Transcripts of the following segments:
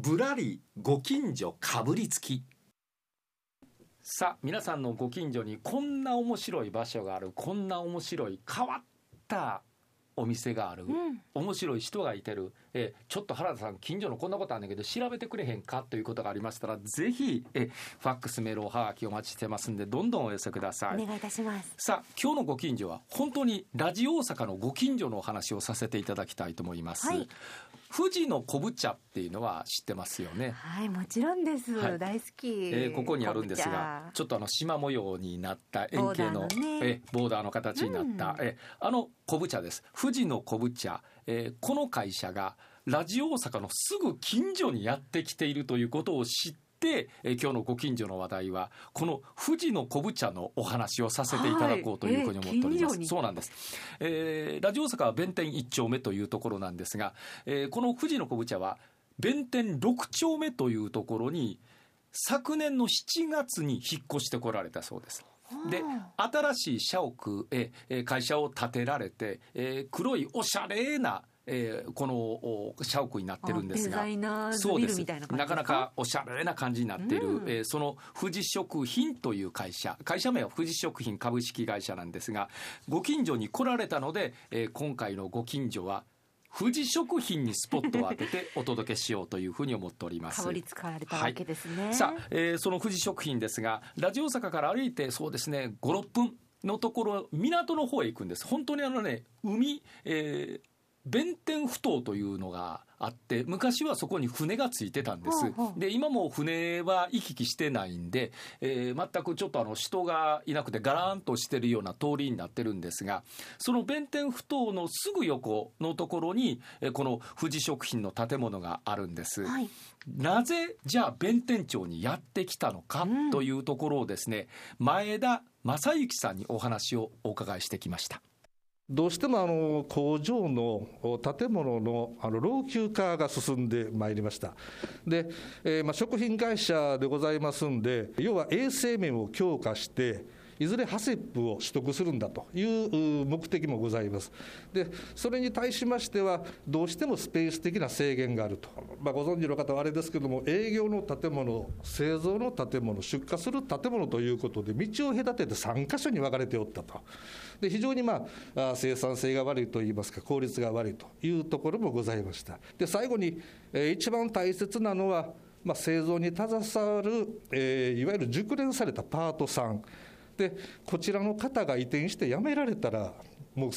ぶらりご近所かぶりつき。さあ皆さんのご近所にこんな面白い場所があるこんな面白い変わったお店がある、うん。面白い人がいてる、えーちょっと原田さん近所のこんなことあるんだけど調べてくれへんかということがありましたらぜひ、えーファックスメールおはがきお待ちしてますんでどんどんお寄せください。お願いいたします。さあ今日のご近所は本当にラジオ大阪のご近所のお話をさせていただきたいと思います、はい富士の昆布茶っていうのは知ってますよね？はいもちろんです、はい。大好き、えーここにあるんですがちょっとあの縞模様になった円形のボーダーのね。えボーダーの形になった、うん。えあの昆布茶です。富士の昆布茶、えーこの会社がラジオ大阪のすぐ近所にやってきているということを知って、えー今日のご近所の話題はこの富士の昆布茶のお話をさせていただこうというふうに思っております、はいえーそうなんです、えーラジオ大阪は弁天一丁目というところなんですが、えーこの富士の昆布茶は弁天六丁目というところに昨年の7月に引っ越してこられたそうです。で新しい社屋へえー会社を建てられて、えー黒いおしゃれな、えーこのお社屋になってるんですが。そうです。なかなかおしゃれな感じになっている、うんえーその富士食品という会社。会社名は富士食品株式会社なんですがご近所に来られたので、えー今回のご近所は富士食品にスポットを当ててお届けしようというふうに思っております。かぶりつかれたわけですね、さあ、えーその富士食品ですがラジオ大阪から歩いてそうですね56分のところ港の方へ行くんです。本当にあのね海、えー弁天埠頭というのがあって昔はそこに船がついてたんですで今も船は行き来してないんで、えー全くちょっとあの人がいなくてガラーンとしてるような通りになってるんですがその弁天埠頭のすぐ横のところに、えーこの富士食品の建物があるんです。はいなぜじゃあ弁天町にやってきたのかうんというところをですね、前田正幸さんにお話をお伺いしてきました。どうしてもあの工場の建物のあの老朽化が進んでまいりました。で、えーまあ、食品会社でございますんで、要は衛生面を強化して、いずれハセップを取得するんだという目的もございます。で、それに対しましては、どうしてもスペース的な制限があると、まあ、ご存知の方はあれですけども、営業の建物、製造の建物、出荷する建物ということで、道を隔てて3箇所に分かれておったと。で非常に、ま、あ生産性が悪いといいますか、効率が悪いというところもございました。で最後に、えー一番大切なのは、まあ、製造に携わる、えーいわゆる熟練されたパートさんで、こちらの方が移転して辞められたら、もう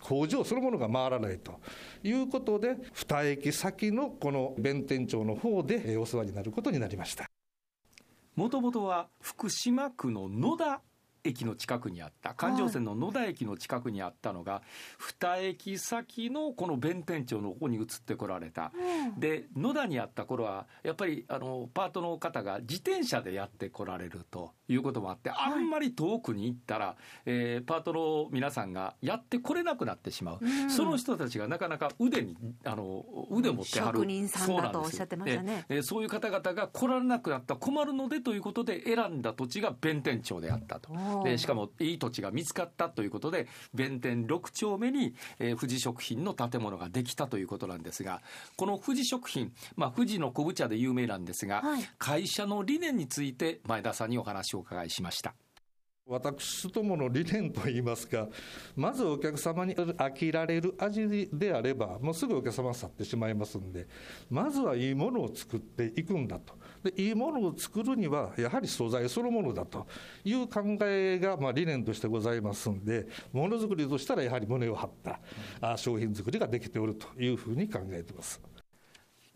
工場そのものが回らないということで、2駅先のこの弁天町の方でお世話になることになりました。もともとは福島区の野田駅の近くにあった環状線の野田駅の近くにあったのが、二駅先のこの弁天町の方に移ってこられた。うん。で野田にあった頃はやっぱりあのパートの方が自転車でやってこられるということもあって、あんまり遠くに行ったら、えーパートの皆さんがやってこれなくなってしまう、うん。その人たちがなかなか腕にあの腕を持ってはる。職人さんだとおっしゃってましたね。ええーそういう方々が来られなくなったら困るのでということで選んだ土地が弁天町であったと。おーでしかもいい土地が見つかったということで弁天6丁目に、えー富士食品の建物ができたということなんですがこの富士食品、まあ、富士の昆布茶で有名なんですが、はい会社の理念について前田さんにお話をお伺いしました。私どもの理念といいますか、まずお客様に飽きられる味であれば、もうすぐお客様は去ってしまいますんで、まずはいいものを作っていくんだと、でいいものを作るには、やはり素材そのものだという考えが、まあ、理念としてございますんで、ものづくりとしたら、やはり胸を張ったあ商品作りができておるというふうに考えています。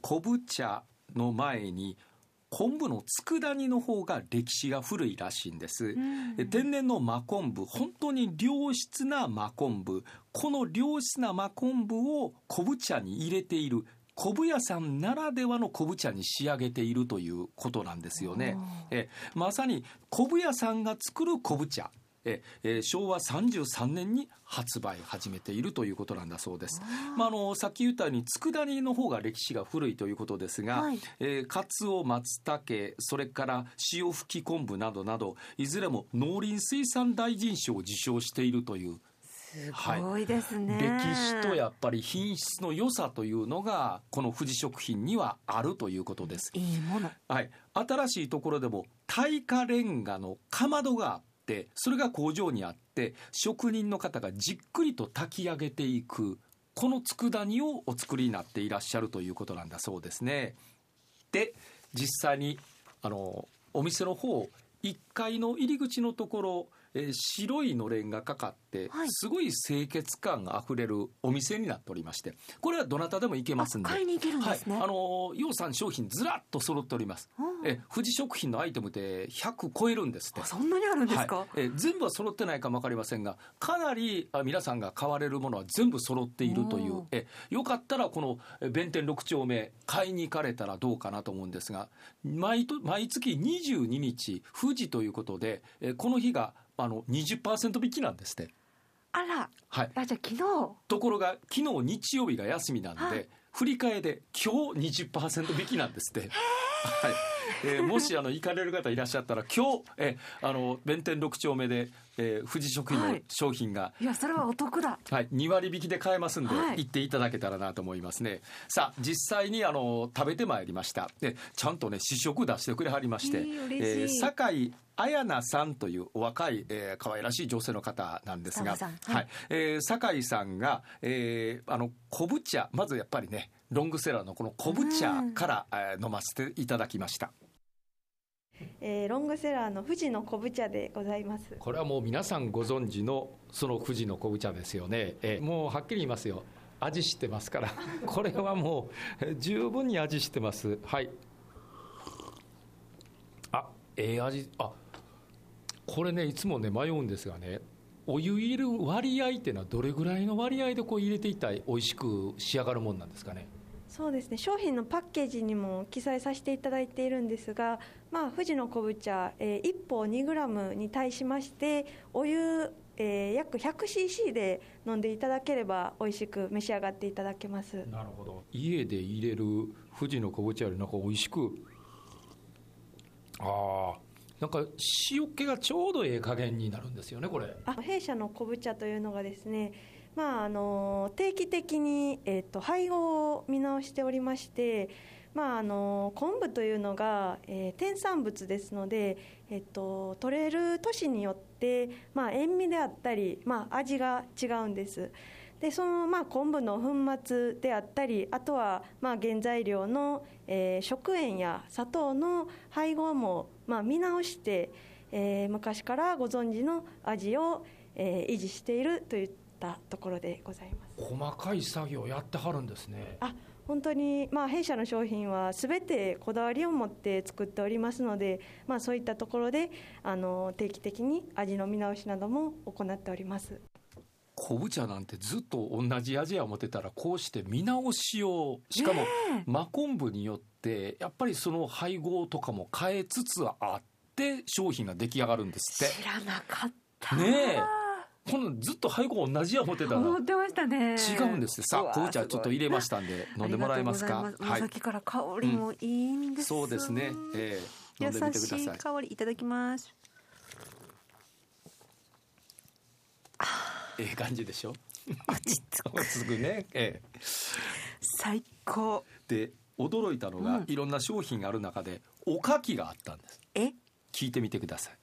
昆布茶の前に昆布の佃煮の方が歴史が古いらしいんです。んで天然の真昆布本当に良質な真昆布この良質な真昆布を昆布茶に入れている昆布屋さんならではの昆布茶に仕上げているということなんですよね。えまさに昆布屋さんが作る昆布茶ええー昭和33年に発売始めているということなんだそうです。まあ、あのさっき言ったように佃煮の方が歴史が古いということですが、はい。えー、カツオ松茸それから潮吹き昆布などなどいずれも農林水産大臣賞を受賞しているというすごいですね、歴史とやっぱり品質の良さというのがこの富士食品にはあるということです。いいもの。はい、新しいところでも耐火レンガのかまどがてそれが工場にあって職人の方がじっくりと炊き上げていくこの佃煮をお作りになっていらっしゃるということなんだそうですね。で実際にあのお店の方1階の入り口のところ、えー白いのれんがかかって、はい。すごい清潔感があふれるお店になっておりましてこれはどなたでも行けますんで。あ買いに行けるんですね。はい、あの洋さん商品ずらっと揃っております。うんえ富士食品のアイテムって100超えるんですって。あそんなにあるんですか、はい、え全部は揃ってないかも分かりませんがかなりあ皆さんが買われるものは全部揃っているという。えよかったらこのえ弁天6丁目買いに行かれたらどうかなと思うんですが毎と毎月22日富士ということでえこの日があの20%引きなんですって。あら。はい、あじゃあ昨日。ところが昨日日曜日が休みなんで、はい。振り替えで今日20%引きなんですって。はいえーもしあの行かれる方いらっしゃったら今日えーあの弁天6丁目で、えー富士食品のはい。商品が、いやそれはお得だ。はい、2割引きで買えますんで、はい。行っていただけたらなと思いますね。さあ実際にあの食べてまいりました。でちゃんとね試食出してくれはりまして、いい嬉しい。酒井彩奈さんというお若い、えー可愛らしい女性の方なんですが、はい。えー酒井さんが、えーあの昆布茶まずやっぱりねロングセラーのこの昆布茶から、えー飲ませていただきました。えーロングセラーの富士の昆布茶でございます。これはもう皆さんご存知のその富士の昆布茶ですよね、えーもうはっきり言いますよ。味知ってますから。これはもうえー十分に味知ってます。はい。あええ味あこれねいつもね迷うんですがねお湯入れる割合っていうのはどれぐらいの割合でこう入れていったら美味しく仕上がるもんなんですかね？そうですね。商品のパッケージにも記載させていただいているんですが、まあ富士の昆布茶、えー、1本2グラムに対しましてお湯、えー約 100cc で飲んでいただければ美味しく召し上がっていただけます。なるほど家で入れる富士の昆布茶よりなんか美味しくああなんか塩気がちょうどええ加減になるんですよねこれあ弊社の昆布茶というのがですね、まあ、あの定期的に、えっと配合を見直しておりまして、まあ、あの昆布というのが、えー添産物ですので、えっと取れる年によって、まあ、塩味であったり、まあ、味が違うんです。でそのまあ昆布の粉末であったりあとはまあ原材料の、えー食塩や砂糖の配合もまあ見直して、えー昔からご存知の味を、えー維持しているといったところでございます。細かい作業やってはるんですね。あ本当に、まあ、弊社の商品はすべてこだわりを持って作っておりますので、まあ、そういったところであの定期的に味の見直しなども行っております昆布茶なんてずっと同じ味や思ってたらこうして見直しをしかも真昆布によってやっぱりその配合とかも変えつつあって商品が出来上がるんですって。知らなかった。ねえ。このずっと配合同じや思ってたら思ってましたね。違うんですよ。さあ昆布茶ちょっと入れましたんで飲んでもらえますか？はい。さっきから香りもいいんです、そうですね、ええ。飲んでみてください。優しい香りいただきますええ感じでしょ？落ち着く。落ち着くね。ええ。最高。で驚いたのが、うん。いろんな商品がある中でおかきがあったんです。え？聞いてみてください。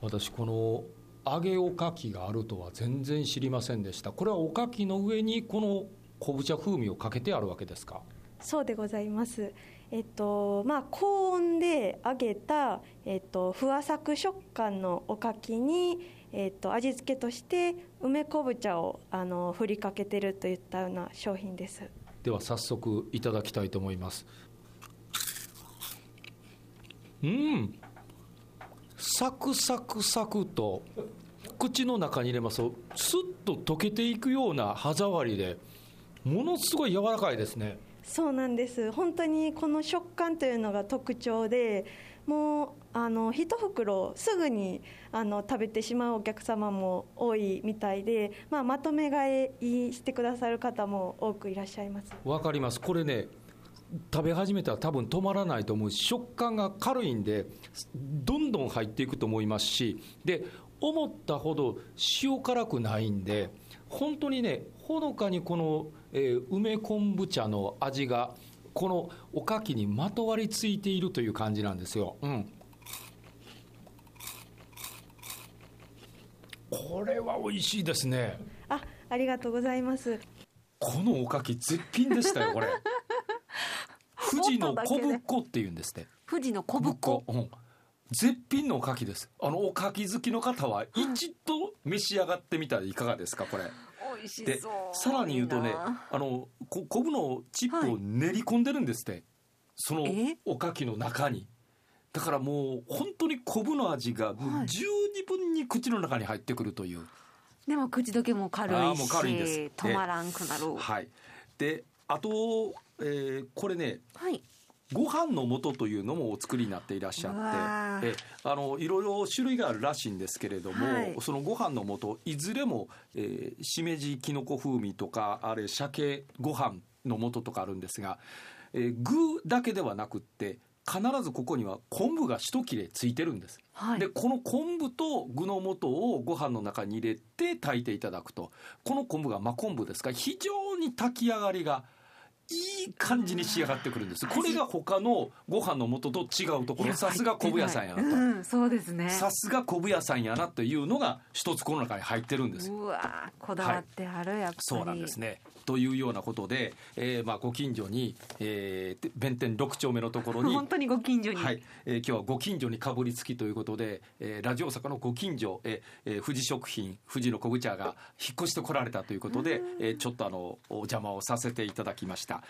私この揚げおかきがあるとは全然知りませんでした。これはおかきの上にこの昆布茶風味をかけてあるわけですか？そうでございます。えっとまあ、高温で揚げた、えっと、ふわさく食感のおかきに、えっと、味付けとして梅昆布茶をあの振りかけてるといったような商品です。では早速いただきたいと思います。うん。サクサクサクと口の中に入れますとスッと溶けていくような歯触りでものすごい柔らかいですね。そうなんです。本当にこの食感というのが特徴でもうあの一袋すぐにあの食べてしまうお客様も多いみたいで、まあ、まとめ買いしてくださる方も多くいらっしゃいます。わかります。これね食べ始めたら多分止まらないと思う食感が軽いんでどんどん入っていくと思いますしで思ったほど塩辛くないんで本当にねほのかにこの、えー梅昆布茶の味がこのおかきにまとわりついているという感じなんですよ、うん、これは美味しいですね。あありがとうございます。このおかき絶品でしたよこれ。富士の小ぶっこっていうんですって。富士の小ぶっこ。うん、絶品のおかきです。あのおかき好きの方は一度召し上がってみたらいかがですかこれ。美味しでそう。さらに言うとねあのこ昆布のチップを練り込んでるんですって、そのえ？おかきの中に。だからもう本当に昆布の味が十二分に口の中に入ってくるという、でも口どけも軽いし、もう軽いんです。止まらんくなる。はい。であと、えーこれねはい。ご飯の素というのもお作りになっていらっしうゃってえあのいろいろ種類があるらしいんですけれども、はいそのご飯の素いずれも、えーしめじきのこ風味とかあれ鮭ご飯の素とかあるんですが、えー具だけではなくって必ずここには昆布が一切れついてるんです。はい。でこの昆布と具の素をご飯の中に入れて炊いていただくとこの昆布が真昆布ですから非常に炊き上がりがいい感じに仕上がってくるんですこれが他のご飯の素と違うところさすが昆布屋さんやなと。うん、そうですね。さすが昆布屋さんやなというのが一つこの中に入ってるんです。うわーこだわってある、やっぱり。そうなんですね。というようなことで、えーまあご近所に、えー、弁天六丁目のところに 本当にご近所に。はい、えー今日はご近所にかぶりつきということで、えーラジオ大阪のご近所、えーえー富士食品富士の昆布茶が引っ越してこられたということで、えーちょっとあのお邪魔をさせていただきました